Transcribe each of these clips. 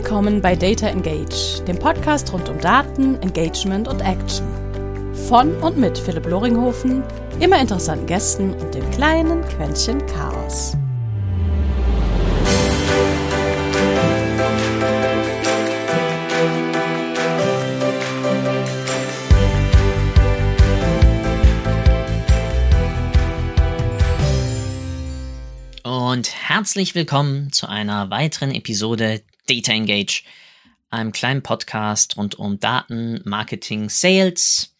Willkommen bei Data Engage, dem Podcast rund um Daten, Engagement und Action. Von und mit Philipp Loringhofen, immer interessanten Gästen und dem kleinen Quäntchen Chaos. Und herzlich willkommen zu einer weiteren Episode Data Engage, einem kleinen Podcast rund um Daten, Marketing, Sales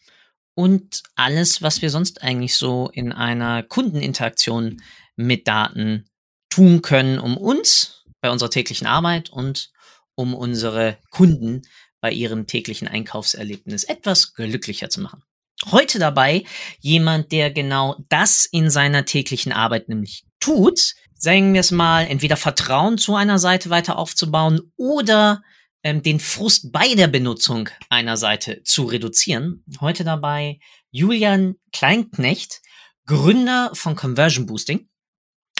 und alles, was wir sonst eigentlich so in einer Kundeninteraktion mit Daten tun können, um uns bei unserer täglichen Arbeit und um unsere Kunden bei ihrem täglichen Einkaufserlebnis etwas glücklicher zu machen. Heute dabei jemand, der genau das in seiner täglichen Arbeit nämlich tut, sagen wir es mal, entweder Vertrauen zu einer Seite weiter aufzubauen oder ähm, den Frust bei der Benutzung einer Seite zu reduzieren. Heute dabei Julian Kleinknecht, Gründer von Conversion Boosting.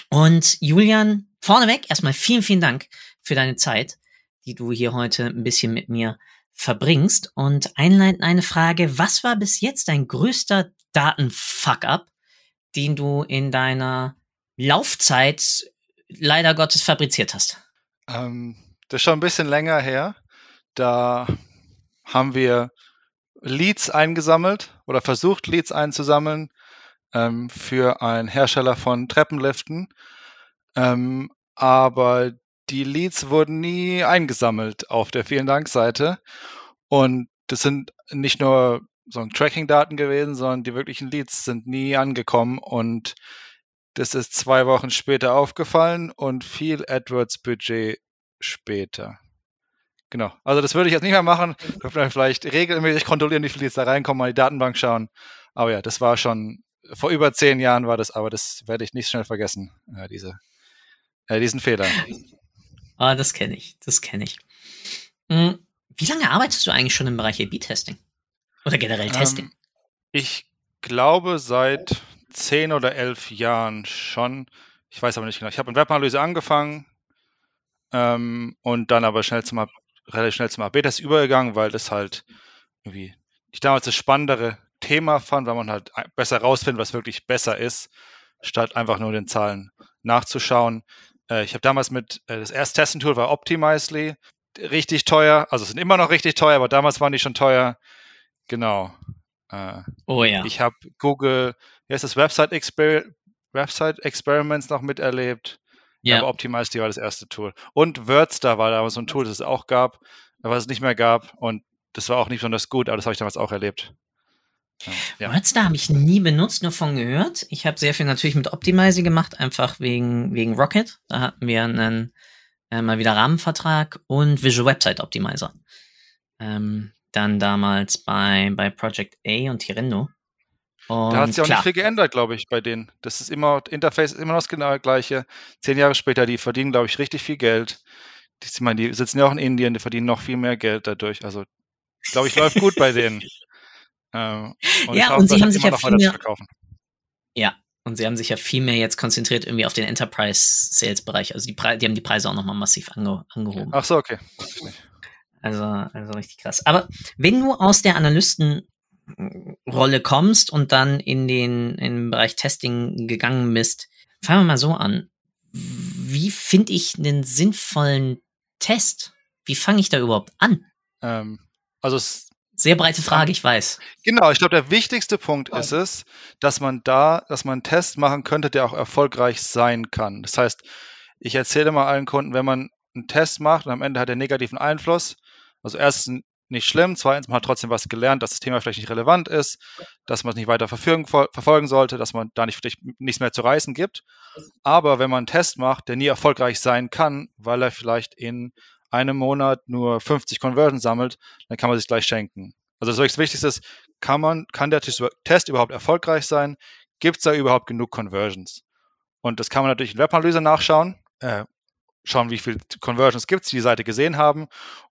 Und Julian, vorneweg erstmal vielen, vielen Dank für deine Zeit, die du hier heute ein bisschen mit mir verbringst. Und einleitend eine Frage, was war bis jetzt dein größter Datenfuck-up, den du in deiner Laufzeit leider Gottes fabriziert hast? Ähm, das ist schon ein bisschen länger her. Da haben wir Leads eingesammelt oder versucht, Leads einzusammeln ähm, für einen Hersteller von Treppenliften. Ähm, aber die Leads wurden nie eingesammelt auf der Vielen Dank-Seite. Und das sind nicht nur so Tracking-Daten gewesen, sondern die wirklichen Leads sind nie angekommen. Und das ist zwei Wochen später aufgefallen und viel AdWords-Budget später. Genau. Also das würde ich jetzt nicht mehr machen. Vielleicht regelmäßig kontrollieren, wie viele jetzt da reinkommen, mal in die Datenbank schauen. Aber ja, das war schon, vor über zehn Jahren war das, aber das werde ich nicht schnell vergessen, äh, diese, äh, diesen Fehler. Ah, das kenne ich, das kenne ich. Hm, wie lange arbeitest du eigentlich schon im Bereich A-B-Testing? Oder generell Testing? Ähm, ich glaube seit zehn oder elf Jahren schon. Ich weiß aber nicht genau. Ich habe in Webanalyse angefangen ähm, und dann aber schnell zum, relativ schnell zum AB-Test übergegangen, weil das halt irgendwie ich damals das spannendere Thema fand, weil man halt besser rausfindet, was wirklich besser ist, statt einfach nur den Zahlen nachzuschauen. Äh, ich habe damals mit, äh, das erste Testen-Tool war Optimizely, richtig teuer, also sind immer noch richtig teuer, aber damals waren die schon teuer. Genau. Äh, oh ja. Ich habe Google, wie heißt das, Website, Exper Website Experiments noch miterlebt. Ja. Aber Optimizely war das erste Tool. Und WordStar war damals so ein Tool, das es auch gab, was es nicht mehr gab. Und das war auch nicht besonders gut, aber das habe ich damals auch erlebt. Ja. WordStar habe ich nie benutzt, nur von gehört. Ich habe sehr viel natürlich mit Optimizer gemacht, einfach wegen, wegen Rocket. Da hatten wir einen äh, mal wieder Rahmenvertrag und Visual Website Optimizer. Ähm, dann damals bei, bei Project A und Tirendo. Und da hat sich auch klar. nicht viel geändert, glaube ich, bei denen. Das ist immer, Interface ist immer noch das genau gleiche. Zehn Jahre später, die verdienen, glaube ich, richtig viel Geld. Die, ich meine, die sitzen ja auch in Indien, die verdienen noch viel mehr Geld dadurch. Also, glaube ich, läuft gut bei denen. Ähm, und ja, und sie haben sich ja viel mehr, Ja, und sie haben sich ja viel mehr jetzt konzentriert irgendwie auf den Enterprise-Sales-Bereich. Also die, Pre die haben die Preise auch nochmal massiv ange angehoben. Ach so, okay. Also, also richtig krass. Aber wenn du aus der Analystenrolle kommst und dann in den, in den Bereich Testing gegangen bist, fangen wir mal so an. Wie finde ich einen sinnvollen Test? Wie fange ich da überhaupt an? Ähm, also es sehr breite Frage, ich weiß. Genau, ich glaube, der wichtigste Punkt ist es, dass man da, dass man einen Test machen könnte, der auch erfolgreich sein kann. Das heißt, ich erzähle mal allen Kunden, wenn man einen Test macht und am Ende hat er negativen Einfluss, also erstens nicht schlimm, zweitens man hat trotzdem was gelernt, dass das Thema vielleicht nicht relevant ist, dass man es nicht weiter verfolgen sollte, dass man da nicht vielleicht nichts mehr zu reißen gibt. Aber wenn man einen Test macht, der nie erfolgreich sein kann, weil er vielleicht in einem Monat nur 50 Conversions sammelt, dann kann man sich gleich schenken. Also das Wichtigste ist, kann man, kann der Test überhaupt erfolgreich sein? Gibt es da überhaupt genug Conversions? Und das kann man natürlich in Webanalyse nachschauen. Äh, schauen, wie viele Conversions gibt es, die die Seite gesehen haben.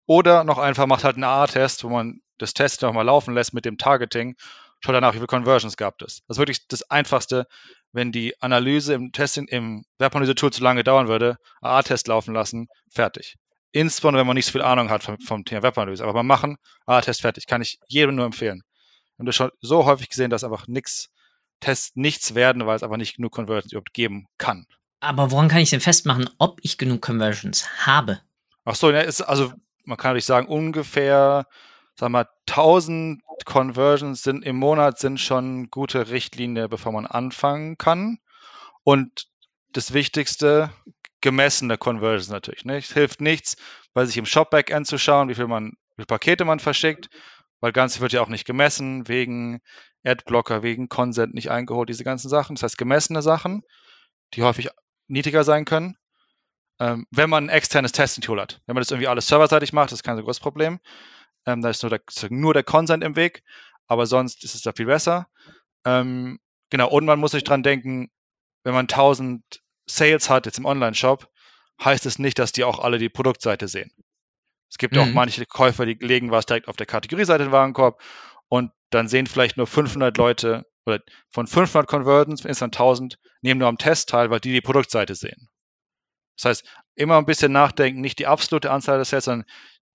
Oder noch einfach macht halt einen A-Test, wo man das Test nochmal laufen lässt mit dem Targeting. Schaut danach, wie viele Conversions gab es. Das ist wirklich das Einfachste, wenn die Analyse im Testing, im Webanalyse-Tool zu lange dauern würde, A-Test laufen lassen, fertig. insbesondere wenn man nicht so viel Ahnung hat vom, vom Thema Webanalyse. Aber beim Machen, ah, Test fertig, kann ich jedem nur empfehlen. Und das schon so häufig gesehen, dass einfach nichts, Tests nichts werden, weil es einfach nicht genug Conversions überhaupt geben kann. Aber woran kann ich denn festmachen, ob ich genug Conversions habe? Ach so, ja, ist, also man kann natürlich sagen, ungefähr, sagen wir mal, 1000 Conversions sind im Monat sind schon gute Richtlinie, bevor man anfangen kann. Und das Wichtigste, gemessene Conversions natürlich. Ne? Es hilft nichts, bei sich im Shop-Backend zu schauen, wie viel man, wie Pakete man verschickt, weil ganz wird ja auch nicht gemessen, wegen Adblocker, wegen Consent nicht eingeholt, diese ganzen Sachen. Das heißt, gemessene Sachen, die häufig niedriger sein können, ähm, wenn man ein externes Testing-Tool hat. Wenn man das irgendwie alles serverseitig macht, das ist kein so großes Problem. Ähm, da ist nur der, nur der Consent im Weg, aber sonst ist es da viel besser. Ähm, genau, und man muss sich dran denken, wenn man 1000 Sales hat, jetzt im Online-Shop, heißt es nicht, dass die auch alle die Produktseite sehen. Es gibt mhm. auch manche Käufer, die legen was direkt auf der Kategorieseite in den Warenkorb und dann sehen vielleicht nur 500 Leute oder von 500 Conversions, insgesamt 1000, nehmen nur am Test teil, weil die die Produktseite sehen. Das heißt, immer ein bisschen nachdenken, nicht die absolute Anzahl der Sales, sondern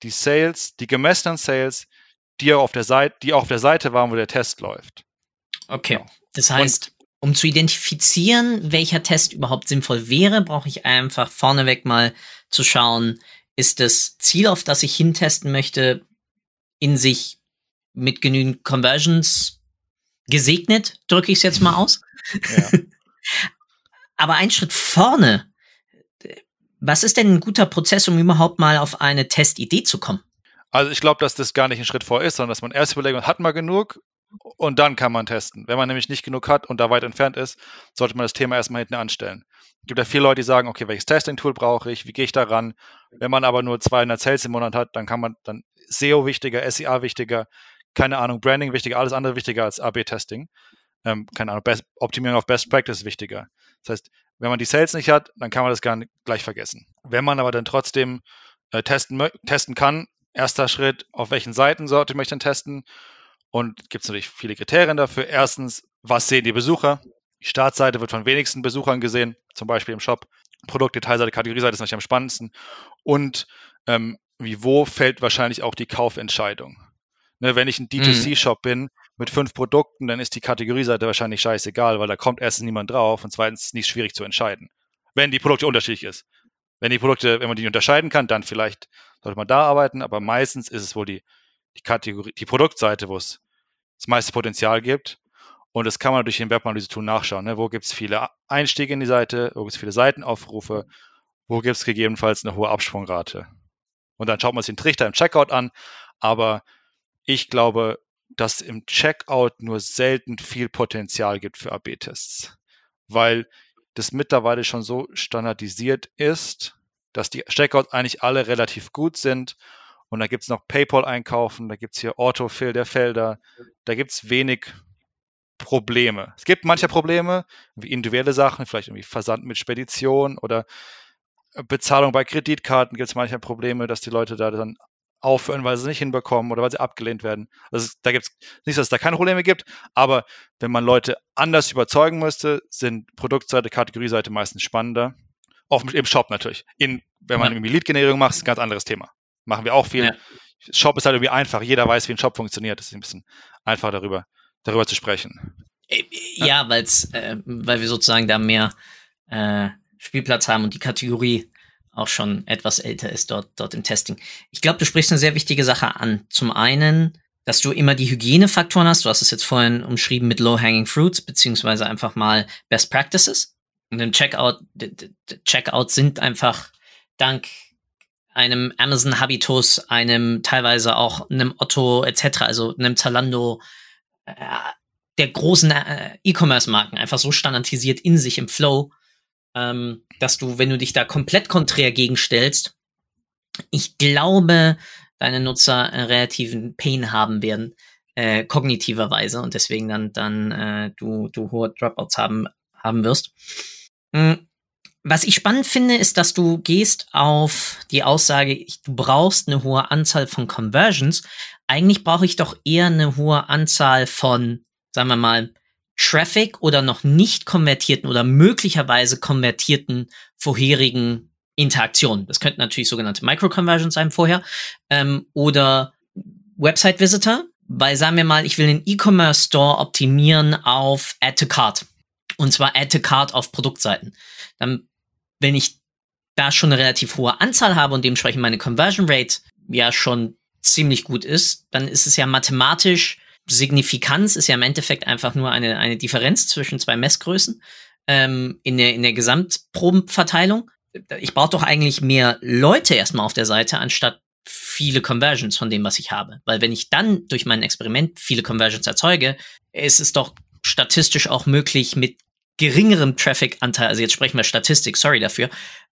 die Sales, die gemessenen Sales, die auch auf der Seite, die auch auf der Seite waren, wo der Test läuft. Okay. Genau. Das heißt, um zu identifizieren, welcher Test überhaupt sinnvoll wäre, brauche ich einfach vorneweg mal zu schauen, ist das Ziel, auf das ich hintesten möchte, in sich mit genügend Conversions gesegnet, drücke ich es jetzt mal aus. Ja. Aber ein Schritt vorne, was ist denn ein guter Prozess, um überhaupt mal auf eine Testidee zu kommen? Also ich glaube, dass das gar nicht ein Schritt vor ist, sondern dass man erst überlegt, hat man genug und dann kann man testen. Wenn man nämlich nicht genug hat und da weit entfernt ist, sollte man das Thema erstmal hinten anstellen. Es gibt ja viele Leute, die sagen, okay, welches Testing-Tool brauche ich, wie gehe ich da ran? Wenn man aber nur 200 Sales im Monat hat, dann kann man dann SEO wichtiger, SEA wichtiger, keine Ahnung, Branding wichtiger, alles andere wichtiger als AB-Testing. Ähm, keine Ahnung, Best, Optimierung auf Best Practice wichtiger. Das heißt, wenn man die Sales nicht hat, dann kann man das gar nicht gleich vergessen. Wenn man aber dann trotzdem äh, testen, testen kann, erster Schritt, auf welchen Seiten sollte ich denn testen? Und gibt es natürlich viele Kriterien dafür. Erstens, was sehen die Besucher? Die Startseite wird von wenigsten Besuchern gesehen, zum Beispiel im Shop. Produktdetailseite, Kategorieseite ist natürlich am spannendsten. Und ähm, wie wo fällt wahrscheinlich auch die Kaufentscheidung? Ne, wenn ich ein D2C-Shop mhm. bin mit fünf Produkten, dann ist die Kategorieseite wahrscheinlich scheißegal, weil da kommt erstens niemand drauf und zweitens ist es nicht schwierig zu entscheiden. Wenn die Produkte unterschiedlich ist. Wenn die Produkte, wenn man die unterscheiden kann, dann vielleicht sollte man da arbeiten, aber meistens ist es wohl die, die Kategorie, die Produktseite, wo es das meiste Potenzial gibt. Und das kann man durch den Webanalyse-Tool nachschauen. Ne? Wo gibt es viele Einstiege in die Seite, wo gibt es viele Seitenaufrufe, wo gibt es gegebenenfalls eine hohe Absprungrate. Und dann schaut man sich den Trichter im Checkout an. Aber ich glaube, dass im Checkout nur selten viel Potenzial gibt für AB-Tests. Weil das mittlerweile schon so standardisiert ist, dass die Checkouts eigentlich alle relativ gut sind und da gibt es noch PayPal einkaufen, da gibt es hier Autofill der Felder, da gibt es wenig Probleme. Es gibt manche Probleme, wie individuelle Sachen, vielleicht irgendwie Versand mit Spedition oder Bezahlung bei Kreditkarten gibt es manchmal Probleme, dass die Leute da dann aufhören, weil sie es nicht hinbekommen oder weil sie abgelehnt werden. Also da gibt es nicht, dass es da keine Probleme gibt, aber wenn man Leute anders überzeugen müsste, sind Produktseite, Kategorieseite meistens spannender. Auch im Shop natürlich. In, wenn man ja. irgendwie Lead-Generierung macht, ist ein ganz anderes Thema. Machen wir auch viel. Ja. Shop ist halt irgendwie einfach. Jeder weiß, wie ein Shop funktioniert. Das ist ein bisschen einfach darüber, darüber zu sprechen. Äh, ja, ja weil's, äh, weil wir sozusagen da mehr äh, Spielplatz haben und die Kategorie auch schon etwas älter ist dort, dort im Testing. Ich glaube, du sprichst eine sehr wichtige Sache an. Zum einen, dass du immer die Hygienefaktoren hast. Du hast es jetzt vorhin umschrieben mit Low-Hanging Fruits, beziehungsweise einfach mal Best Practices. Und im Checkout, Checkout sind einfach dank einem Amazon Habitus, einem teilweise auch einem Otto etc., also einem Zalando, äh, der großen äh, E-Commerce-Marken einfach so standardisiert in sich im Flow, ähm, dass du, wenn du dich da komplett konträr gegenstellst, ich glaube, deine Nutzer äh, relativen Pain haben werden, äh, kognitiverweise und deswegen dann, dann äh, du, du hohe Dropouts haben, haben wirst. Mhm. Was ich spannend finde, ist, dass du gehst auf die Aussage, du brauchst eine hohe Anzahl von Conversions. Eigentlich brauche ich doch eher eine hohe Anzahl von, sagen wir mal, Traffic oder noch nicht konvertierten oder möglicherweise konvertierten vorherigen Interaktion. Das könnten natürlich sogenannte Micro-Conversions sein vorher ähm, oder Website-Visitor, weil sagen wir mal, ich will einen E-Commerce-Store optimieren auf Add to Cart. Und zwar Add to Cart auf Produktseiten. Dann, wenn ich da schon eine relativ hohe Anzahl habe und dementsprechend meine Conversion Rate ja schon ziemlich gut ist, dann ist es ja mathematisch, Signifikanz ist ja im Endeffekt einfach nur eine, eine Differenz zwischen zwei Messgrößen ähm, in, der, in der Gesamtprobenverteilung. Ich brauche doch eigentlich mehr Leute erstmal auf der Seite, anstatt viele Conversions von dem, was ich habe. Weil wenn ich dann durch mein Experiment viele Conversions erzeuge, ist es doch statistisch auch möglich, mit geringerem Traffic-Anteil, also jetzt sprechen wir Statistik, sorry dafür,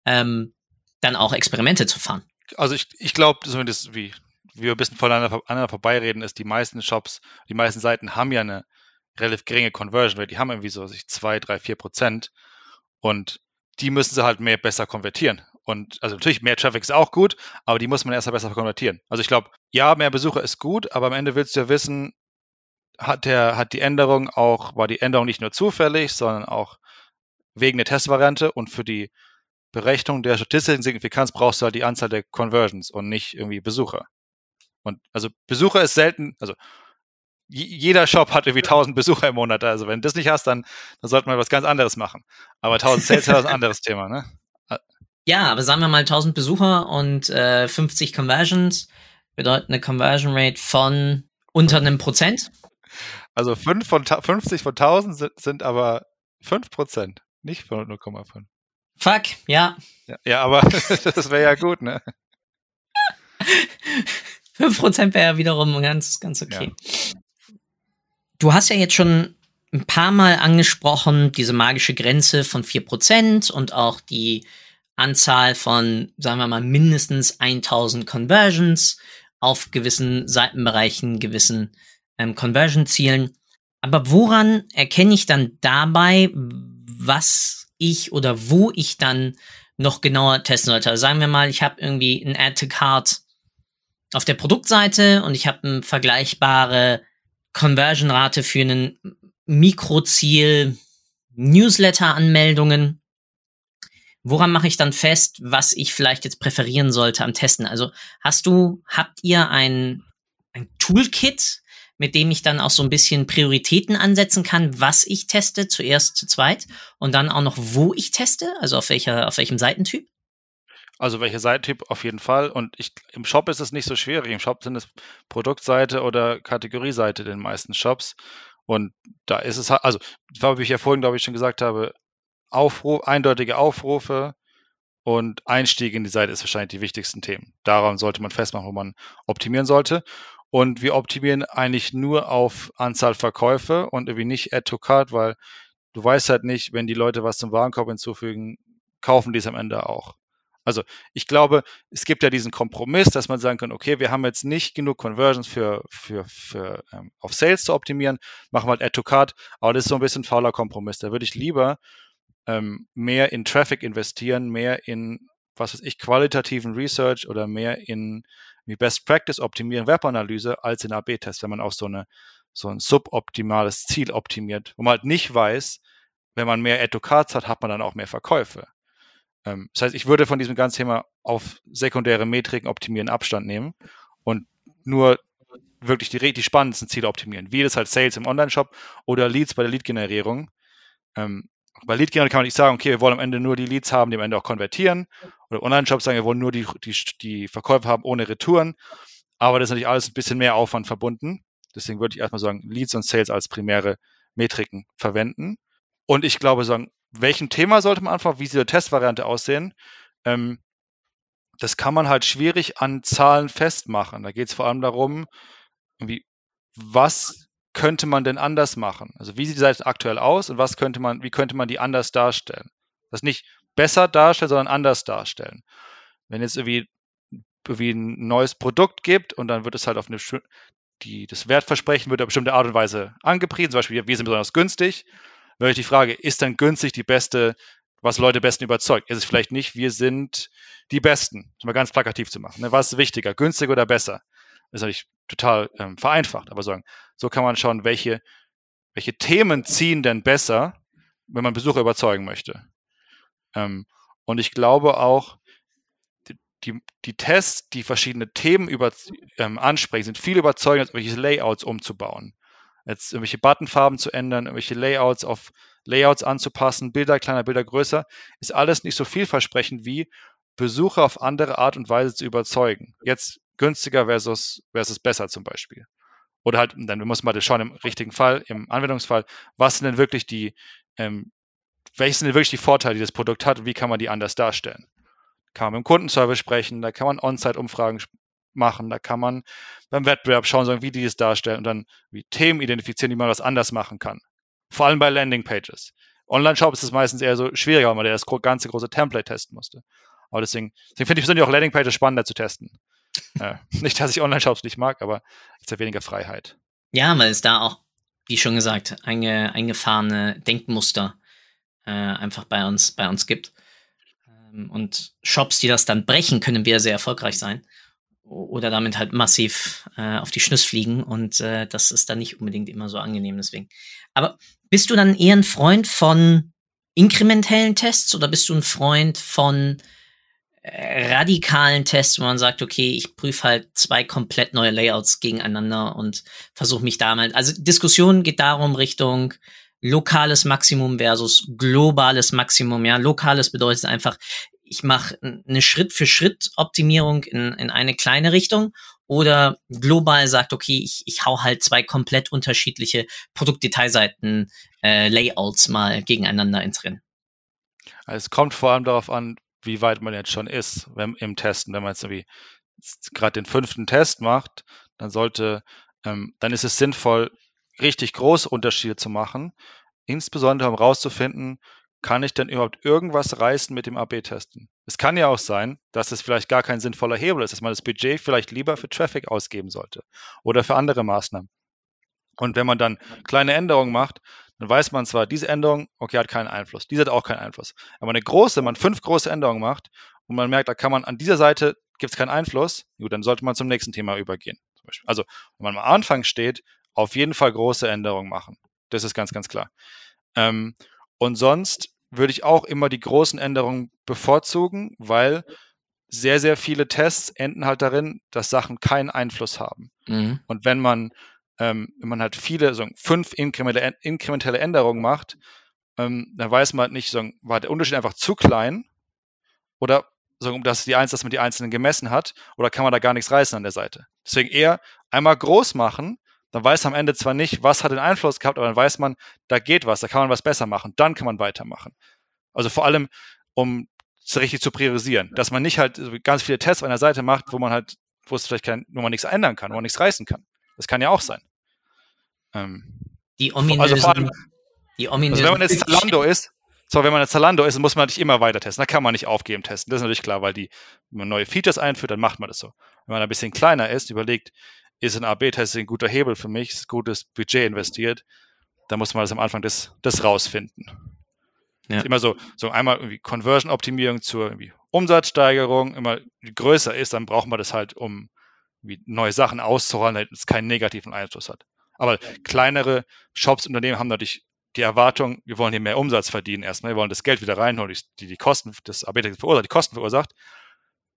ähm, dann auch Experimente zu fahren. Also ich, ich glaube, zumindest wie, wie wir ein bisschen voneinander, vorbeireden, ist, die meisten Shops, die meisten Seiten haben ja eine relativ geringe Conversion Rate. Die haben irgendwie so sich zwei, drei, vier Prozent. Und die müssen sie halt mehr besser konvertieren. Und also natürlich, mehr Traffic ist auch gut, aber die muss man erst mal besser konvertieren. Also ich glaube, ja, mehr Besucher ist gut, aber am Ende willst du ja wissen, hat der, hat die Änderung auch, war die Änderung nicht nur zufällig, sondern auch wegen der Testvariante und für die Berechnung der statistischen Signifikanz brauchst du halt die Anzahl der Conversions und nicht irgendwie Besucher. Und also Besucher ist selten, also jeder Shop hat irgendwie 1000 Besucher im Monat. Also wenn du das nicht hast, dann, dann sollte man was ganz anderes machen. Aber 1000 Sales ist ein anderes Thema, ne? Ja, aber sagen wir mal 1000 Besucher und äh, 50 Conversions bedeutet eine Conversion Rate von unter einem Prozent. Also 5 von 50 von 1000 sind, sind aber 5 Prozent, nicht von 0,5. Fuck, ja. ja. Ja, aber das wäre ja gut, ne? 5% wäre ja wiederum ganz, ganz okay. Ja. Du hast ja jetzt schon ein paar Mal angesprochen, diese magische Grenze von 4% und auch die Anzahl von, sagen wir mal, mindestens 1000 Conversions auf gewissen Seitenbereichen, gewissen ähm, Conversion-Zielen. Aber woran erkenne ich dann dabei, was ich oder wo ich dann noch genauer testen sollte? Also sagen wir mal, ich habe irgendwie ein Add to Cart auf der Produktseite und ich habe eine vergleichbare Conversion-Rate für einen Mikroziel Newsletter-Anmeldungen. Woran mache ich dann fest, was ich vielleicht jetzt präferieren sollte am Testen? Also hast du, habt ihr ein, ein Toolkit, mit dem ich dann auch so ein bisschen Prioritäten ansetzen kann, was ich teste, zuerst zu zweit und dann auch noch, wo ich teste, also auf welcher, auf welchem Seitentyp? Also welcher Seitentyp auf jeden Fall. Und ich, im Shop ist es nicht so schwierig. Im Shop sind es Produktseite oder Kategorieseite in den meisten Shops. Und da ist es halt, also, wie ich ja vorhin, glaube ich, schon gesagt habe, Aufruf, eindeutige Aufrufe und Einstieg in die Seite ist wahrscheinlich die wichtigsten Themen. Daran sollte man festmachen, wo man optimieren sollte. Und wir optimieren eigentlich nur auf Anzahl Verkäufe und irgendwie nicht Add to Cart, weil du weißt halt nicht, wenn die Leute was zum Warenkorb hinzufügen, kaufen die es am Ende auch. Also ich glaube, es gibt ja diesen Kompromiss, dass man sagen kann, okay, wir haben jetzt nicht genug Conversions für, für, für ähm, auf Sales zu optimieren, machen wir halt Add to Cart, aber das ist so ein bisschen fauler Kompromiss. Da würde ich lieber ähm, mehr in Traffic investieren, mehr in, was weiß ich, qualitativen Research oder mehr in wie Best Practice optimieren, Webanalyse, als in AB-Tests, wenn man auch so eine so ein suboptimales Ziel optimiert, wo man halt nicht weiß, wenn man mehr Add to Cards hat, hat man dann auch mehr Verkäufe. Ähm, das heißt, ich würde von diesem ganzen Thema auf sekundäre Metriken optimieren Abstand nehmen und nur wirklich die, die spannendsten Ziele optimieren. Wie das halt Sales im Online-Shop oder Leads bei der Lead-Generierung. Ähm, bei Lead-Generierung kann man nicht sagen, okay, wir wollen am Ende nur die Leads haben, die am Ende auch konvertieren. Oder Online-Shops sagen, wir wollen nur die, die, die Verkäufe haben ohne Retouren. Aber das ist natürlich alles ein bisschen mehr Aufwand verbunden. Deswegen würde ich erstmal sagen, Leads und Sales als primäre Metriken verwenden. Und ich glaube, sagen, welchem Thema sollte man anfangen, wie soll die Testvariante aussehen? Ähm, das kann man halt schwierig an Zahlen festmachen. Da geht es vor allem darum, was könnte man denn anders machen? Also wie sieht die Seite aktuell aus und was könnte man, wie könnte man die anders darstellen? Das nicht besser darstellen, sondern anders darstellen. Wenn jetzt irgendwie, irgendwie ein neues Produkt gibt und dann wird es halt auf eine die, das Wertversprechen wird auf bestimmte Art und Weise angepriesen, zum Beispiel, wir sind besonders günstig wäre die Frage, ist dann günstig die beste, was Leute besten überzeugt? Ist es vielleicht nicht, wir sind die Besten, um mal ganz plakativ zu machen. Ne? Was ist wichtiger, günstig oder besser? Das ist natürlich total ähm, vereinfacht, aber sagen, so kann man schauen, welche, welche Themen ziehen denn besser, wenn man Besucher überzeugen möchte. Ähm, und ich glaube auch, die, die Tests, die verschiedene Themen über, ähm, ansprechen, sind viel überzeugender, als irgendwelche Layouts umzubauen. Jetzt irgendwelche Buttonfarben zu ändern, irgendwelche Layouts auf Layouts anzupassen, Bilder kleiner, Bilder größer, ist alles nicht so vielversprechend wie Besucher auf andere Art und Weise zu überzeugen. Jetzt günstiger versus, versus besser zum Beispiel. Oder halt, dann muss man das schauen im richtigen Fall, im Anwendungsfall, was sind denn wirklich die, ähm, welche sind denn wirklich die Vorteile, die das Produkt hat und wie kann man die anders darstellen? Kann man mit dem Kundenservice sprechen, da kann man On-Site-Umfragen machen, da kann man beim Wettbewerb schauen, wie die es darstellen und dann wie Themen identifizieren, die man was anders machen kann. Vor allem bei Landing-Pages. Online-Shop ist es meistens eher so schwieriger, weil man das ganze große Template testen musste. Aber deswegen, deswegen finde ich persönlich auch Landing-Pages spannender zu testen. äh, nicht, dass ich Online-Shops nicht mag, aber es hat weniger Freiheit. Ja, weil es da auch, wie schon gesagt, einge, eingefahrene Denkmuster äh, einfach bei uns, bei uns gibt. Ähm, und Shops, die das dann brechen, können wir sehr erfolgreich sein. Oder damit halt massiv äh, auf die Schnüss fliegen. Und äh, das ist dann nicht unbedingt immer so angenehm, deswegen. Aber bist du dann eher ein Freund von inkrementellen Tests oder bist du ein Freund von äh, radikalen Tests, wo man sagt, okay, ich prüfe halt zwei komplett neue Layouts gegeneinander und versuche mich da mal. Also Diskussion geht darum Richtung lokales Maximum versus globales Maximum. Ja, lokales bedeutet einfach, ich mache eine Schritt-für-Schritt-Optimierung in, in eine kleine Richtung oder global sagt, okay, ich, ich hau halt zwei komplett unterschiedliche Produktdetailseiten, äh, Layouts mal gegeneinander ins Rennen. Also es kommt vor allem darauf an, wie weit man jetzt schon ist wenn, im Testen. Wenn man jetzt irgendwie gerade den fünften Test macht, dann sollte, ähm, dann ist es sinnvoll, richtig große Unterschiede zu machen, insbesondere um herauszufinden, kann ich denn überhaupt irgendwas reißen mit dem AB-Testen? Es kann ja auch sein, dass es vielleicht gar kein sinnvoller Hebel ist, dass man das Budget vielleicht lieber für Traffic ausgeben sollte oder für andere Maßnahmen. Und wenn man dann kleine Änderungen macht, dann weiß man zwar, diese Änderung, okay, hat keinen Einfluss, diese hat auch keinen Einfluss. Aber eine große, wenn man fünf große Änderungen macht und man merkt, da kann man an dieser Seite gibt es keinen Einfluss, gut, dann sollte man zum nächsten Thema übergehen. Also, wenn man am Anfang steht, auf jeden Fall große Änderungen machen. Das ist ganz, ganz klar. Ähm, und sonst würde ich auch immer die großen Änderungen bevorzugen, weil sehr, sehr viele Tests enden halt darin, dass Sachen keinen Einfluss haben. Mhm. Und wenn man ähm, wenn man halt viele, so fünf inkrementelle, Änderungen macht, ähm, dann weiß man halt nicht, so, war der Unterschied einfach zu klein oder so, dass, die Eins, dass man die Einzelnen gemessen hat oder kann man da gar nichts reißen an der Seite. Deswegen eher einmal groß machen, dann weiß man am Ende zwar nicht, was hat den Einfluss gehabt, aber dann weiß man, da geht was, da kann man was besser machen, dann kann man weitermachen. Also vor allem, um es richtig zu priorisieren, dass man nicht halt ganz viele Tests an der Seite macht, wo man halt, wo es vielleicht kein, wo man nichts ändern kann, wo man nichts reißen kann. Das kann ja auch sein. Ähm, die ominösen, also vor allem, die ominösen also wenn man jetzt Zalando ist, so, wenn man jetzt Zalando ist, muss man nicht immer weiter testen. Da kann man nicht aufgeben testen. Das ist natürlich klar, weil die, wenn man neue Features einführt, dann macht man das so. Wenn man ein bisschen kleiner ist, überlegt, ist ein AB-Test ein guter Hebel für mich, ist gutes Budget investiert, dann muss man das am Anfang des, des rausfinden. Ja. Immer so, so einmal irgendwie Conversion-Optimierung zur irgendwie Umsatzsteigerung, immer größer ist, dann braucht man das halt, um neue Sachen auszurollen, damit es keinen negativen Einfluss hat. Aber kleinere Shops, Unternehmen haben natürlich die Erwartung, wir wollen hier mehr Umsatz verdienen erstmal, wir wollen das Geld wieder reinholen, die die Kosten des Arbeiters verursacht, die Kosten verursacht.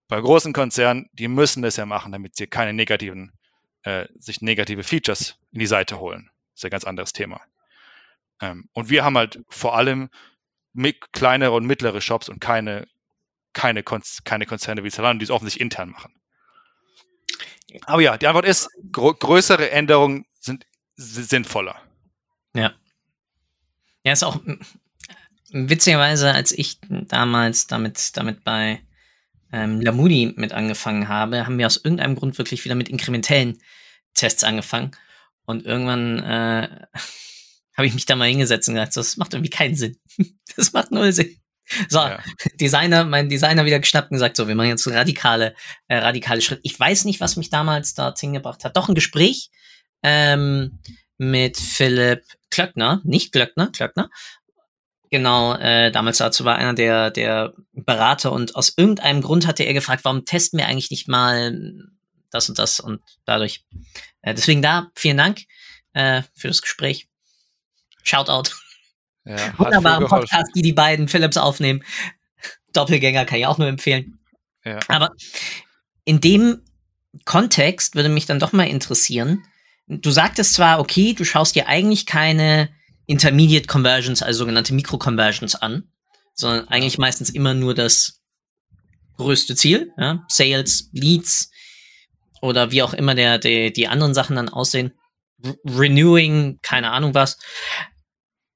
Bei großen Konzernen, die müssen das ja machen, damit sie keine negativen, äh, sich negative Features in die Seite holen. Das ist ein ganz anderes Thema. Ähm, und wir haben halt vor allem kleinere und mittlere Shops und keine, keine, Konz keine Konzerne wie Zalando, die es offensichtlich intern machen. Aber ja, die Antwort ist, gr größere Änderungen sind sinnvoller. Ja. Ja, ist auch witzigerweise, als ich damals damit, damit bei ähm, Lamudi mit angefangen habe, haben wir aus irgendeinem Grund wirklich wieder mit inkrementellen Tests angefangen. Und irgendwann äh, habe ich mich da mal hingesetzt und gesagt, das macht irgendwie keinen Sinn. das macht null Sinn. So, ja. Designer, mein Designer wieder geschnappt und gesagt, so, wir machen jetzt radikale, äh, radikale Schritte. Ich weiß nicht, was mich damals dorthin gebracht hat. Doch ein Gespräch ähm, mit Philipp Klöckner, nicht Klöckner, Klöckner. Genau, äh, damals dazu war einer der, der Berater und aus irgendeinem Grund hatte er gefragt, warum testen wir eigentlich nicht mal das und das und dadurch. Äh, deswegen da, vielen Dank äh, für das Gespräch. Shoutout. Ja, Wunderbare Podcast, die die beiden Philips aufnehmen. Doppelgänger kann ich auch nur empfehlen. Ja. Aber in dem Kontext würde mich dann doch mal interessieren. Du sagtest zwar, okay, du schaust dir eigentlich keine Intermediate Conversions, also sogenannte Mikro-Conversions an, sondern eigentlich meistens immer nur das größte Ziel, ja? Sales, Leads oder wie auch immer der, der, die anderen Sachen dann aussehen. Renewing, keine Ahnung was.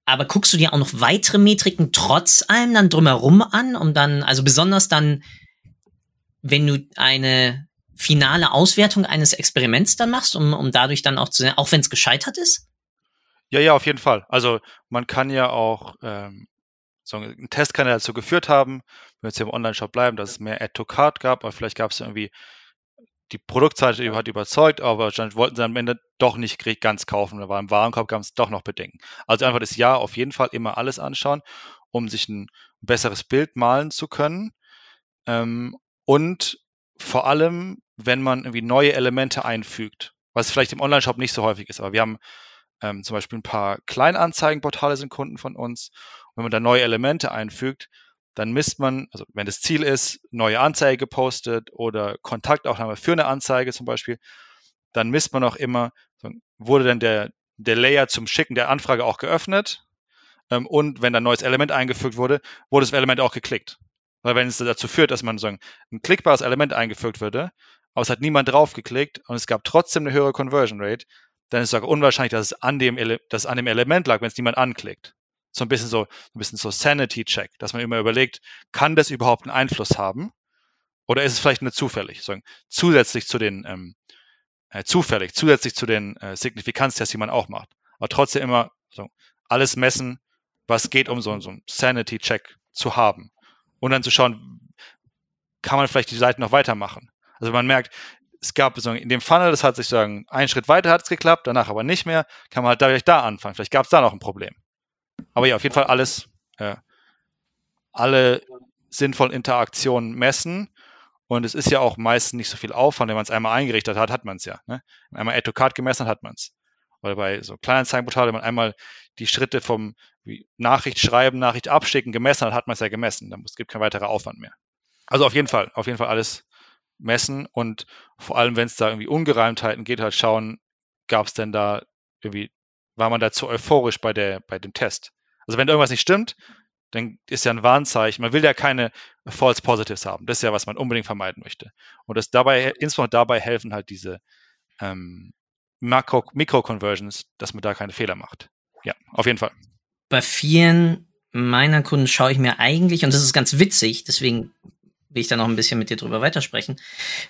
Aber guckst du dir auch noch weitere Metriken trotz allem dann drumherum an, um dann, also besonders dann, wenn du eine finale Auswertung eines Experiments dann machst, um, um dadurch dann auch zu sehen, auch wenn es gescheitert ist? Ja, ja, auf jeden Fall. Also man kann ja auch, ähm, so ein Test kann ja dazu geführt haben, wenn wir jetzt hier im Online-Shop bleiben, dass es mehr Add-to-Card gab, aber vielleicht gab es irgendwie, die Produktseite hat überzeugt, aber wahrscheinlich wollten sie am Ende doch nicht ganz kaufen. Da war im Warenkorb, gab es doch noch Bedenken. Also einfach das Ja, auf jeden Fall immer alles anschauen, um sich ein besseres Bild malen zu können. Ähm, und vor allem, wenn man irgendwie neue Elemente einfügt, was vielleicht im Online-Shop nicht so häufig ist, aber wir haben ähm, zum Beispiel ein paar Kleinanzeigenportale sind Kunden von uns. Und wenn man da neue Elemente einfügt, dann misst man, also wenn das Ziel ist, neue Anzeige gepostet oder Kontaktaufnahme für eine Anzeige zum Beispiel, dann misst man auch immer, wurde denn der, der Layer zum Schicken der Anfrage auch geöffnet ähm, und wenn ein neues Element eingefügt wurde, wurde das Element auch geklickt. Weil wenn es dazu führt, dass man so ein, ein klickbares Element eingefügt würde, aber es hat niemand drauf geklickt und es gab trotzdem eine höhere Conversion Rate, dann ist es sogar unwahrscheinlich, dass es an dem, Ele dass an dem Element lag, wenn es niemand anklickt. So ein bisschen so, ein bisschen so Sanity-Check, dass man immer überlegt, kann das überhaupt einen Einfluss haben? Oder ist es vielleicht nur zufällig? So, zusätzlich zu den, ähm, äh, zufällig, zusätzlich zu den äh, Signifikanztests, die man auch macht. Aber trotzdem immer so, alles messen, was geht, um so, so einen Sanity-Check zu haben. Und dann zu schauen, kann man vielleicht die Seiten noch weitermachen? Also man merkt, es gab so in dem Funnel, das hat sich sagen, einen Schritt weiter hat es geklappt, danach aber nicht mehr, kann man halt dadurch da anfangen. Vielleicht gab es da noch ein Problem. Aber ja, auf jeden Fall alles, äh, alle sinnvollen Interaktionen messen. Und es ist ja auch meistens nicht so viel Aufwand, wenn man es einmal eingerichtet hat, hat man es ja. Ne? Einmal Add to Card gemessen hat man es. Weil bei so Kleinanzeigenportalen, wenn man einmal die Schritte vom Nachricht schreiben, Nachricht abschicken gemessen hat, hat man es ja gemessen. Da gibt kein weiterer Aufwand mehr. Also auf jeden Fall, auf jeden Fall alles messen und vor allem, wenn es da irgendwie Ungereimtheiten geht, halt schauen, gab es denn da irgendwie, war man da zu euphorisch bei, der, bei dem Test? Also wenn irgendwas nicht stimmt, dann ist ja ein Warnzeichen. Man will ja keine False Positives haben. Das ist ja, was man unbedingt vermeiden möchte. Und das dabei, insbesondere dabei helfen halt diese ähm, Mikro-Conversions, dass man da keine Fehler macht. Ja, auf jeden Fall. Bei vielen meiner Kunden schaue ich mir eigentlich, und das ist ganz witzig, deswegen will ich da noch ein bisschen mit dir drüber weitersprechen,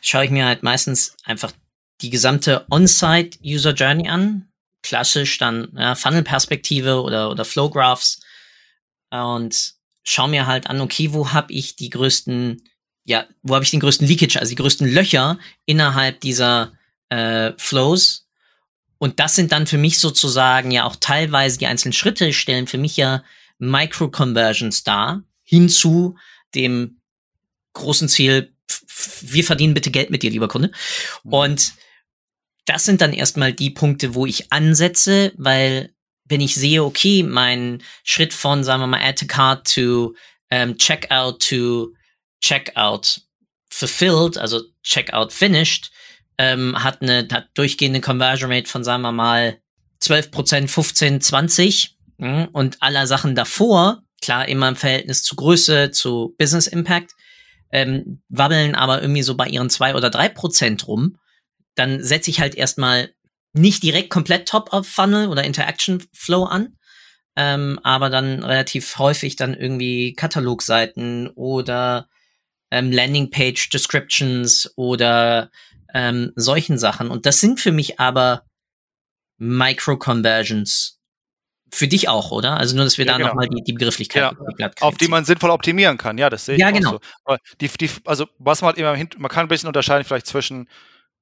schaue ich mir halt meistens einfach die gesamte On-Site User Journey an. Klassisch dann ja, Funnel-Perspektive oder, oder Flow-Graphs. Und schaue mir halt an, okay, wo habe ich die größten, ja, wo habe ich den größten Leakage, also die größten Löcher innerhalb dieser äh, Flows. Und das sind dann für mich sozusagen ja auch teilweise die einzelnen Schritte stellen für mich ja Micro-Conversions dar, hinzu dem großen Ziel, wir verdienen bitte Geld mit dir, lieber Kunde. Mhm. Und das sind dann erstmal die Punkte, wo ich ansetze, weil wenn ich sehe, okay, mein Schritt von, sagen wir mal, Add to Card to ähm, Checkout to Checkout fulfilled, also Checkout finished, ähm, hat eine hat durchgehende Conversion Rate von, sagen wir mal, 12%, 15, 20 mh, und aller Sachen davor, klar immer im Verhältnis zu Größe, zu Business Impact, ähm, wabbeln aber irgendwie so bei ihren zwei oder drei Prozent rum, dann setze ich halt erstmal nicht direkt komplett Top-of-Funnel oder Interaction Flow an, ähm, aber dann relativ häufig dann irgendwie Katalogseiten oder ähm, Landingpage Descriptions oder ähm, solchen Sachen. Und das sind für mich aber Micro-Conversions für dich auch, oder? Also nur, dass wir ja, da genau. nochmal die, die Begrifflichkeit ja. auf die man sinnvoll optimieren kann. Ja, das sehe ich ja, genau. So. Die, die, also was man halt immer hin, man kann ein bisschen unterscheiden vielleicht zwischen,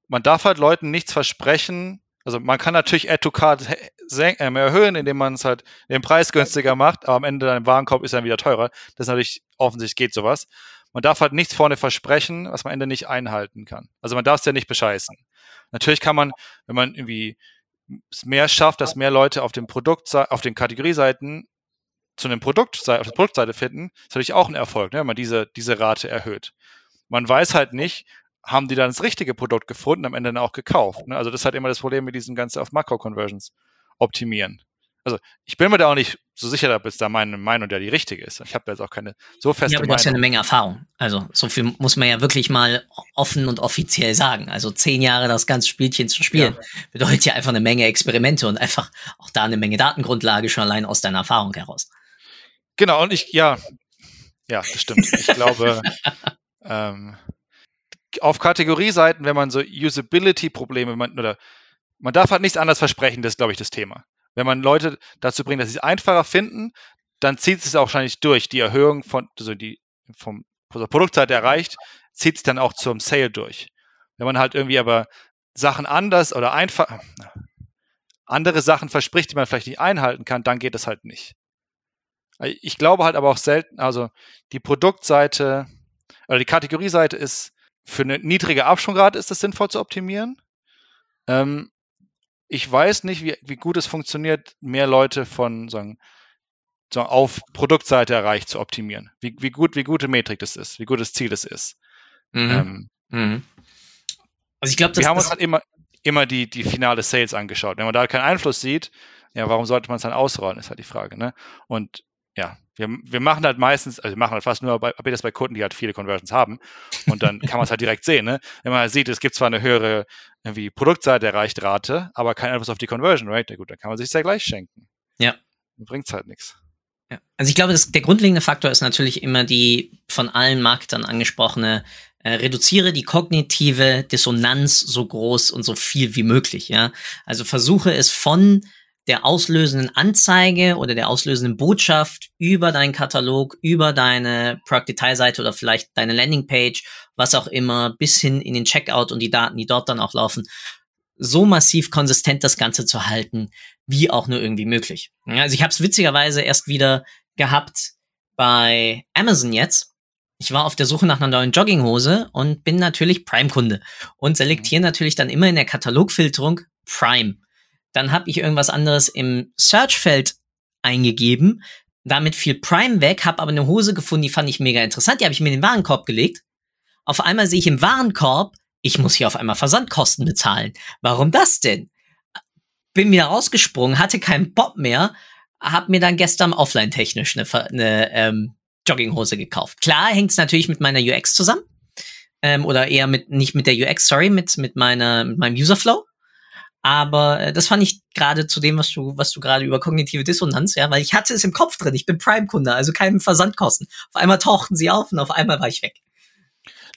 man darf halt Leuten nichts versprechen. Also man kann natürlich Add to Card äh, erhöhen, indem man es halt den Preis günstiger macht, aber am Ende dein Warenkorb ist dann wieder teurer. Das ist natürlich offensichtlich geht sowas. Man darf halt nichts vorne versprechen, was man am Ende nicht einhalten kann. Also man darf es ja nicht bescheißen. Natürlich kann man, wenn man irgendwie es mehr schafft, dass mehr Leute auf dem Produkt, auf den Kategorieseiten zu einem Produkt, auf der Produktseite finden, ist natürlich auch ein Erfolg, ne, wenn man diese, diese Rate erhöht. man weiß halt nicht, haben die dann das richtige Produkt gefunden, am Ende dann auch gekauft. Ne? Also das ist halt immer das Problem mit diesen ganzen auf Makro-Conversions optimieren. Also ich bin mir da auch nicht so sicher, ob jetzt da meine Meinung der die richtige ist. Ich habe da jetzt auch keine so feste ja, aber Meinung. du hast ja eine Menge Erfahrung. Also so viel muss man ja wirklich mal offen und offiziell sagen. Also zehn Jahre das ganze Spielchen zu spielen, ja. bedeutet ja einfach eine Menge Experimente und einfach auch da eine Menge Datengrundlage schon allein aus deiner Erfahrung heraus. Genau, und ich, ja, ja, das stimmt. Ich glaube, ähm, auf Kategorieseiten, wenn man so Usability-Probleme, oder man darf halt nichts anderes versprechen, das ist, glaube ich, das Thema. Wenn man Leute dazu bringt, dass sie es einfacher finden, dann zieht es auch wahrscheinlich durch. Die Erhöhung von, also die vom der Produktseite erreicht, zieht es dann auch zum Sale durch. Wenn man halt irgendwie aber Sachen anders oder einfach andere Sachen verspricht, die man vielleicht nicht einhalten kann, dann geht es halt nicht. Ich glaube halt aber auch selten, also die Produktseite oder die Kategorieseite ist für eine niedrige Absprungrate ist das sinnvoll zu optimieren. Ähm, ich weiß nicht, wie, wie gut es funktioniert, mehr Leute von sagen, so auf Produktseite erreicht zu optimieren. Wie, wie gut, wie gute Metrik das ist, wie gutes Ziel das ist. Mhm. Ähm, mhm. Also ich glaube, wir haben uns halt immer, immer die, die finale Sales angeschaut. Wenn man da keinen Einfluss sieht, ja, warum sollte man es dann ausrollen, ist halt die Frage. Ne? Und ja, wir, wir machen halt meistens, also wir machen halt fast nur bei, das bei Kunden, die halt viele Conversions haben. Und dann kann man es halt direkt sehen. Ne? Wenn man halt sieht, es gibt zwar eine höhere irgendwie Produktseite erreicht Rate, aber kein Einfluss auf die Conversion Rate, ja gut, dann kann man sich ja gleich schenken. Ja. Bringt es halt nichts. Ja. Also ich glaube, das, der grundlegende Faktor ist natürlich immer die von allen Marketern angesprochene äh, reduziere die kognitive Dissonanz so groß und so viel wie möglich, ja. Also versuche es von der auslösenden Anzeige oder der auslösenden Botschaft über deinen Katalog, über deine Product-Detailseite oder vielleicht deine Landingpage, was auch immer, bis hin in den Checkout und die Daten, die dort dann auch laufen, so massiv konsistent das Ganze zu halten, wie auch nur irgendwie möglich. Also ich habe es witzigerweise erst wieder gehabt bei Amazon jetzt. Ich war auf der Suche nach einer neuen Jogginghose und bin natürlich Prime-Kunde und selektiere mhm. natürlich dann immer in der Katalogfilterung Prime dann habe ich irgendwas anderes im Searchfeld eingegeben. Damit fiel Prime weg, habe aber eine Hose gefunden, die fand ich mega interessant. Die habe ich mir in den Warenkorb gelegt. Auf einmal sehe ich im Warenkorb, ich muss hier auf einmal Versandkosten bezahlen. Warum das denn? Bin wieder rausgesprungen, hatte keinen Bob mehr, hab mir dann gestern offline-technisch eine, eine ähm, Jogginghose gekauft. Klar hängt es natürlich mit meiner UX zusammen. Ähm, oder eher mit, nicht mit der UX, sorry, mit, mit, meiner, mit meinem Userflow. Aber äh, das fand ich gerade zu dem, was du, was du gerade über kognitive Dissonanz, ja, weil ich hatte es im Kopf drin. Ich bin Prime-Kunde, also keine Versandkosten. Auf einmal tauchten sie auf und auf einmal war ich weg.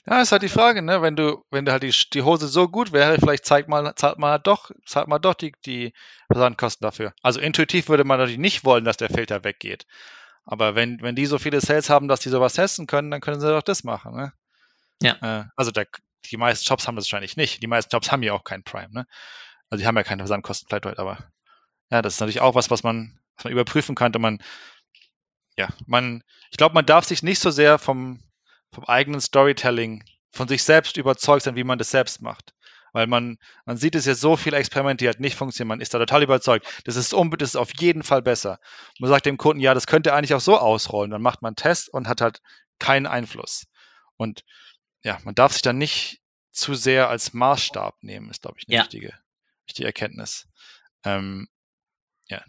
Ja, ist halt die Frage, ne? Wenn du, wenn du halt die, die Hose so gut wäre, vielleicht zeigt mal, zahlt man halt doch, zahlt man doch die, die Versandkosten dafür. Also intuitiv würde man natürlich nicht wollen, dass der Filter weggeht. Aber wenn, wenn die so viele Sales haben, dass die sowas testen können, dann können sie doch das machen, ne? Ja. Äh, also der, die meisten Shops haben das wahrscheinlich nicht. Die meisten Shops haben ja auch keinen Prime, ne? Also die haben ja keine Versandkosten vielleicht heute, aber ja, das ist natürlich auch was, was man, was man überprüfen könnte. Man, ja, man, ich glaube, man darf sich nicht so sehr vom, vom eigenen Storytelling, von sich selbst überzeugt sein, wie man das selbst macht. Weil man, man sieht es ja so viele Experimente, die halt nicht funktionieren. Man ist da total überzeugt. Das ist, um, das ist auf jeden Fall besser. Man sagt dem Kunden, ja, das könnte eigentlich auch so ausrollen. Dann macht man einen Test und hat halt keinen Einfluss. Und ja, man darf sich dann nicht zu sehr als Maßstab nehmen, ist, glaube ich, eine ja. Wichtige die Erkenntnis. Ähm, ja.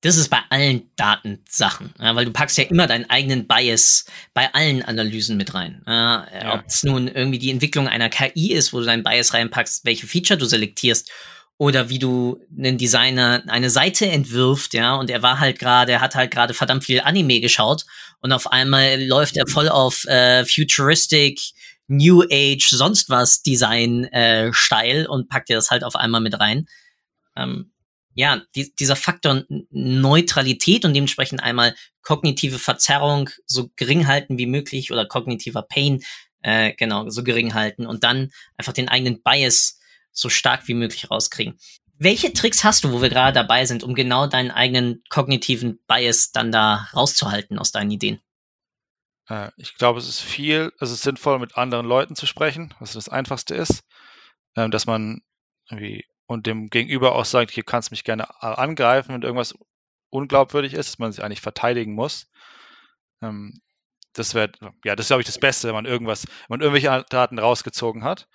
Das ist bei allen Datensachen, ja, weil du packst ja immer deinen eigenen Bias bei allen Analysen mit rein. Ja, ja. Ob es nun irgendwie die Entwicklung einer KI ist, wo du deinen Bias reinpackst, welche Feature du selektierst, oder wie du einen Designer eine Seite entwirft, ja, und er war halt gerade, er hat halt gerade verdammt viel Anime geschaut und auf einmal läuft er voll auf äh, futuristic New Age, sonst was Design äh, steil und packt dir das halt auf einmal mit rein. Ähm, ja, die, dieser Faktor Neutralität und dementsprechend einmal kognitive Verzerrung so gering halten wie möglich oder kognitiver Pain, äh, genau, so gering halten und dann einfach den eigenen Bias so stark wie möglich rauskriegen. Welche Tricks hast du, wo wir gerade dabei sind, um genau deinen eigenen kognitiven Bias dann da rauszuhalten aus deinen Ideen? Äh, ich glaube, es ist viel, es ist sinnvoll, mit anderen Leuten zu sprechen, was das Einfachste ist, ähm, dass man irgendwie und dem Gegenüber auch sagt, hier kannst du mich gerne angreifen, wenn irgendwas unglaubwürdig ist, dass man sich eigentlich verteidigen muss. Ähm, das wäre, ja, das ist, glaube ich, das Beste, wenn man irgendwas, wenn man irgendwelche Daten rausgezogen hat.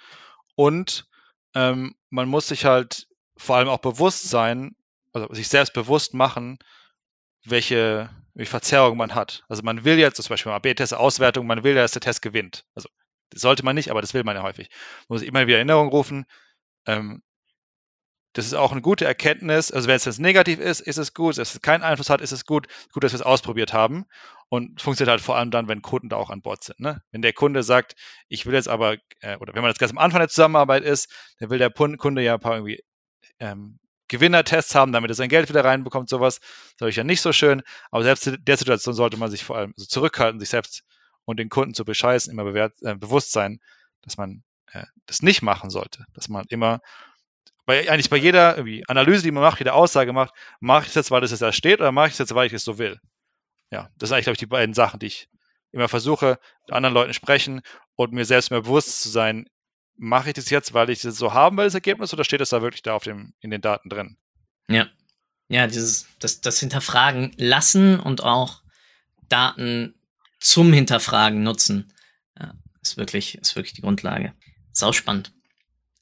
Und ähm, man muss sich halt vor allem auch bewusst sein, also sich selbst bewusst machen, welche, welche Verzerrung man hat. Also man will jetzt zum Beispiel mal B-Test-Auswertung, man will ja, dass der Test gewinnt. Also das sollte man nicht, aber das will man ja häufig. Man muss immer wieder Erinnerung rufen. Ähm, das ist auch eine gute Erkenntnis. Also wenn es jetzt negativ ist, ist es gut. Wenn es keinen Einfluss hat, ist es gut. Gut, dass wir es ausprobiert haben. Und funktioniert halt vor allem dann, wenn Kunden da auch an Bord sind. Ne? Wenn der Kunde sagt, ich will jetzt aber, äh, oder wenn man jetzt ganz am Anfang der Zusammenarbeit ist, dann will der Kunde ja ein paar irgendwie ähm, Gewinnertests haben, damit er sein Geld wieder reinbekommt, sowas. Das ist ja nicht so schön. Aber selbst in der Situation sollte man sich vor allem so zurückhalten, sich selbst und den Kunden zu bescheißen, immer bewährt, äh, bewusst sein, dass man äh, das nicht machen sollte. Dass man immer bei, eigentlich bei jeder Analyse, die man macht, jeder Aussage macht, mache ich es jetzt, weil es jetzt da steht oder mache ich es jetzt, weil ich es so will? Ja, das sind eigentlich, glaube ich, die beiden Sachen, die ich immer versuche, mit anderen Leuten sprechen und mir selbst mehr bewusst zu sein, mache ich das jetzt, weil ich das so haben will, das Ergebnis, oder steht es da wirklich da auf dem, in den Daten drin? Ja. Ja, dieses, das, das Hinterfragen lassen und auch Daten zum Hinterfragen nutzen. Ja, ist wirklich, ist wirklich die Grundlage. Sau spannend.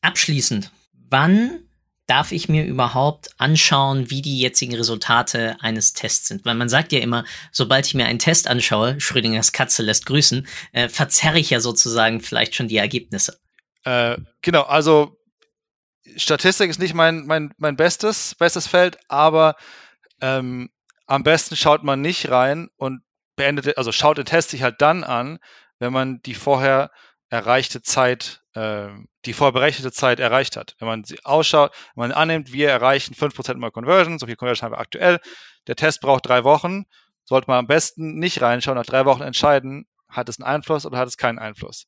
Abschließend, wann darf ich mir überhaupt anschauen, wie die jetzigen Resultate eines Tests sind? Weil man sagt ja immer, sobald ich mir einen Test anschaue, Schrödingers Katze lässt grüßen, äh, verzerre ich ja sozusagen vielleicht schon die Ergebnisse. Äh, genau, also Statistik ist nicht mein, mein, mein bestes, bestes Feld, aber ähm, am besten schaut man nicht rein und beendet, also schaut den Test sich halt dann an, wenn man die vorher erreichte Zeit, äh, die vorberechnete Zeit erreicht hat. Wenn man sie ausschaut, wenn man annimmt, wir erreichen 5% mal Conversion, so viel Conversion haben wir aktuell, der Test braucht drei Wochen, sollte man am besten nicht reinschauen, nach drei Wochen entscheiden, hat es einen Einfluss oder hat es keinen Einfluss.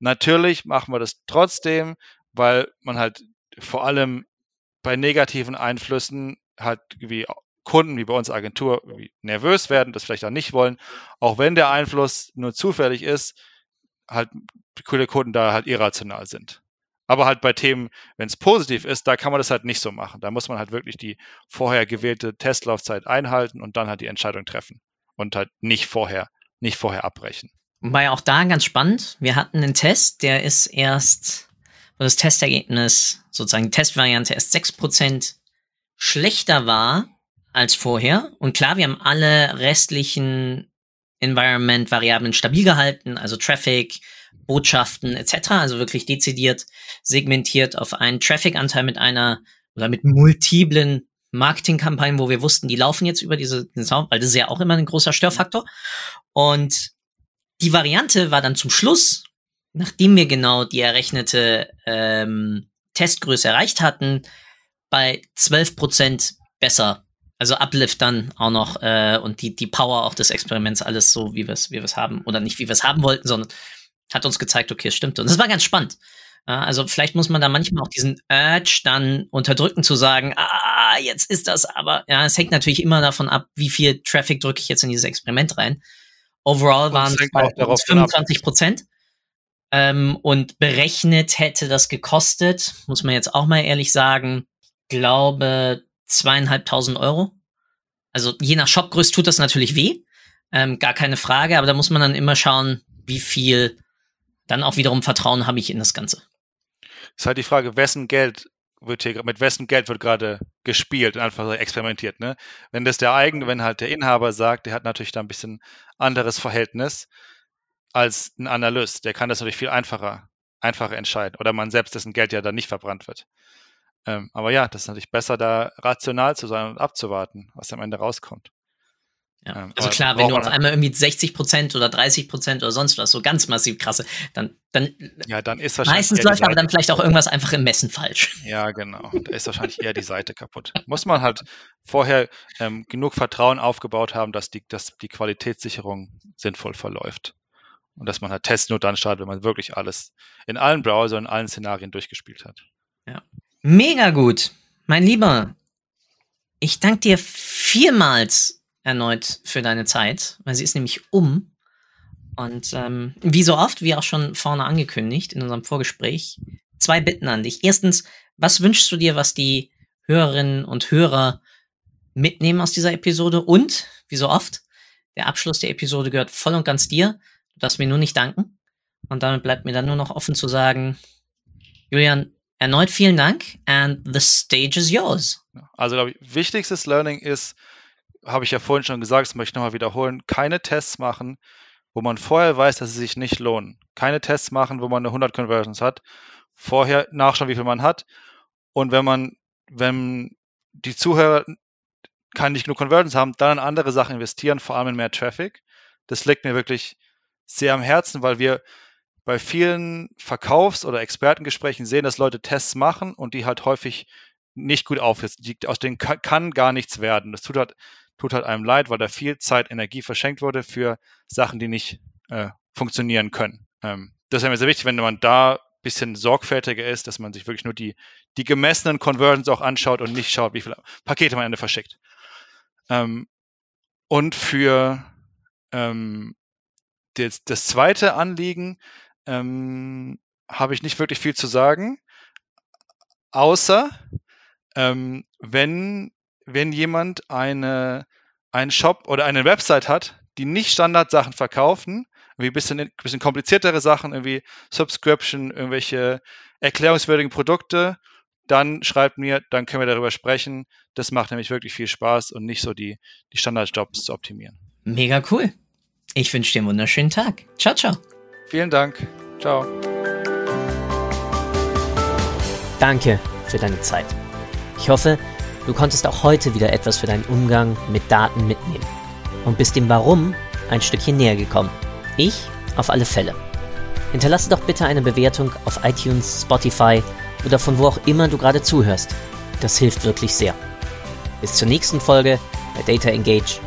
Natürlich machen wir das trotzdem, weil man halt vor allem bei negativen Einflüssen halt wie Kunden wie bei uns Agentur nervös werden, das vielleicht auch nicht wollen, auch wenn der Einfluss nur zufällig ist, halt viele Kunden da halt irrational sind. Aber halt bei Themen, wenn es positiv ist, da kann man das halt nicht so machen. Da muss man halt wirklich die vorher gewählte Testlaufzeit einhalten und dann halt die Entscheidung treffen und halt nicht vorher, nicht vorher abbrechen. Wobei auch da ganz spannend, wir hatten einen Test, der ist erst, wo das Testergebnis, sozusagen die Testvariante erst 6% schlechter war als vorher. Und klar, wir haben alle restlichen Environment-Variablen stabil gehalten, also Traffic, Botschaften etc., also wirklich dezidiert segmentiert auf einen Traffic-Anteil mit einer oder mit multiplen Marketingkampagnen, wo wir wussten, die laufen jetzt über diese, weil das ist ja auch immer ein großer Störfaktor. Und die Variante war dann zum Schluss, nachdem wir genau die errechnete ähm, Testgröße erreicht hatten, bei 12% besser also Uplift dann auch noch äh, und die, die Power auch des Experiments, alles so, wie wir es wie haben. Oder nicht, wie wir es haben wollten, sondern hat uns gezeigt, okay, es stimmt. Und das war ganz spannend. Also vielleicht muss man da manchmal auch diesen Urge dann unterdrücken zu sagen, ah, jetzt ist das aber. Ja, es hängt natürlich immer davon ab, wie viel Traffic drücke ich jetzt in dieses Experiment rein. Overall waren es 25 Prozent. Ähm, und berechnet hätte das gekostet, muss man jetzt auch mal ehrlich sagen, glaube zweieinhalbtausend Euro. Also je nach Shopgröße tut das natürlich weh, ähm, gar keine Frage, aber da muss man dann immer schauen, wie viel dann auch wiederum Vertrauen habe ich in das Ganze. Ist halt die Frage, wessen Geld wird hier, mit wessen Geld wird gerade gespielt und einfach experimentiert, ne? Wenn das der eigene, wenn halt der Inhaber sagt, der hat natürlich da ein bisschen anderes Verhältnis als ein Analyst, der kann das natürlich viel einfacher, einfacher entscheiden. Oder man selbst, dessen Geld ja dann nicht verbrannt wird. Ähm, aber ja, das ist natürlich besser, da rational zu sein und abzuwarten, was am Ende rauskommt. Ja. Also klar, wenn du auf einmal irgendwie 60 Prozent oder 30 Prozent oder sonst was, so ganz massiv krasse, dann, dann, ja, dann ist wahrscheinlich meistens läuft aber dann vielleicht auch irgendwas einfach im Messen falsch. Ja, genau. Da ist wahrscheinlich eher die Seite kaputt. Muss man halt vorher ähm, genug Vertrauen aufgebaut haben, dass die, dass die Qualitätssicherung sinnvoll verläuft. Und dass man halt Tests nur dann startet, wenn man wirklich alles in allen Browsern, in allen Szenarien durchgespielt hat. Ja. Mega gut. Mein Lieber, ich danke dir vielmals erneut für deine Zeit, weil sie ist nämlich um. Und ähm, wie so oft, wie auch schon vorne angekündigt in unserem Vorgespräch, zwei Bitten an dich. Erstens, was wünschst du dir, was die Hörerinnen und Hörer mitnehmen aus dieser Episode? Und, wie so oft, Der Abschluss der Episode gehört voll und ganz dir. Du darfst mir nur nicht danken. Und damit bleibt mir dann nur noch offen zu sagen, Julian, erneut vielen Dank and the stage is yours. Also, glaube ich, wichtigstes Learning ist, habe ich ja vorhin schon gesagt, das möchte ich nochmal wiederholen, keine Tests machen, wo man vorher weiß, dass sie sich nicht lohnen. Keine Tests machen, wo man eine 100 Conversions hat. Vorher nachschauen, wie viel man hat. Und wenn man, wenn die Zuhörer kann nicht genug Conversions haben, dann in andere Sachen investieren, vor allem in mehr Traffic. Das liegt mir wirklich sehr am Herzen, weil wir bei vielen Verkaufs- oder Expertengesprächen sehen, dass Leute Tests machen und die halt häufig nicht gut aufsetzen. Aus denen kann, kann, gar nichts werden. Das tut halt, tut halt einem leid, weil da viel Zeit, Energie verschenkt wurde für Sachen, die nicht äh, funktionieren können. Ähm, das ist mir sehr wichtig, wenn man da ein bisschen sorgfältiger ist, dass man sich wirklich nur die, die gemessenen Conversions auch anschaut und nicht schaut, wie viele Pakete man am Ende verschickt. Ähm, und für ähm, das, das, zweite Anliegen ähm, habe ich nicht wirklich viel zu sagen, außer ähm, wenn, wenn jemand eine, einen Shop oder eine Website hat, die nicht Standardsachen verkaufen, irgendwie ein bisschen, bisschen kompliziertere Sachen, irgendwie Subscription, irgendwelche erklärungswürdigen Produkte, dann schreibt mir, dann können wir darüber sprechen. Das macht nämlich wirklich viel Spaß und nicht so die, die Standardjobs zu optimieren. Mega cool. Ich wünsche dir einen wunderschönen Tag. Ciao, ciao. Vielen Dank. Ciao. Danke für deine Zeit. Ich hoffe, du konntest auch heute wieder etwas für deinen Umgang mit Daten mitnehmen und bist dem Warum ein Stückchen näher gekommen. Ich auf alle Fälle. Hinterlasse doch bitte eine Bewertung auf iTunes, Spotify oder von wo auch immer du gerade zuhörst. Das hilft wirklich sehr. Bis zur nächsten Folge bei Data Engage.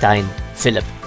Dein Philipp.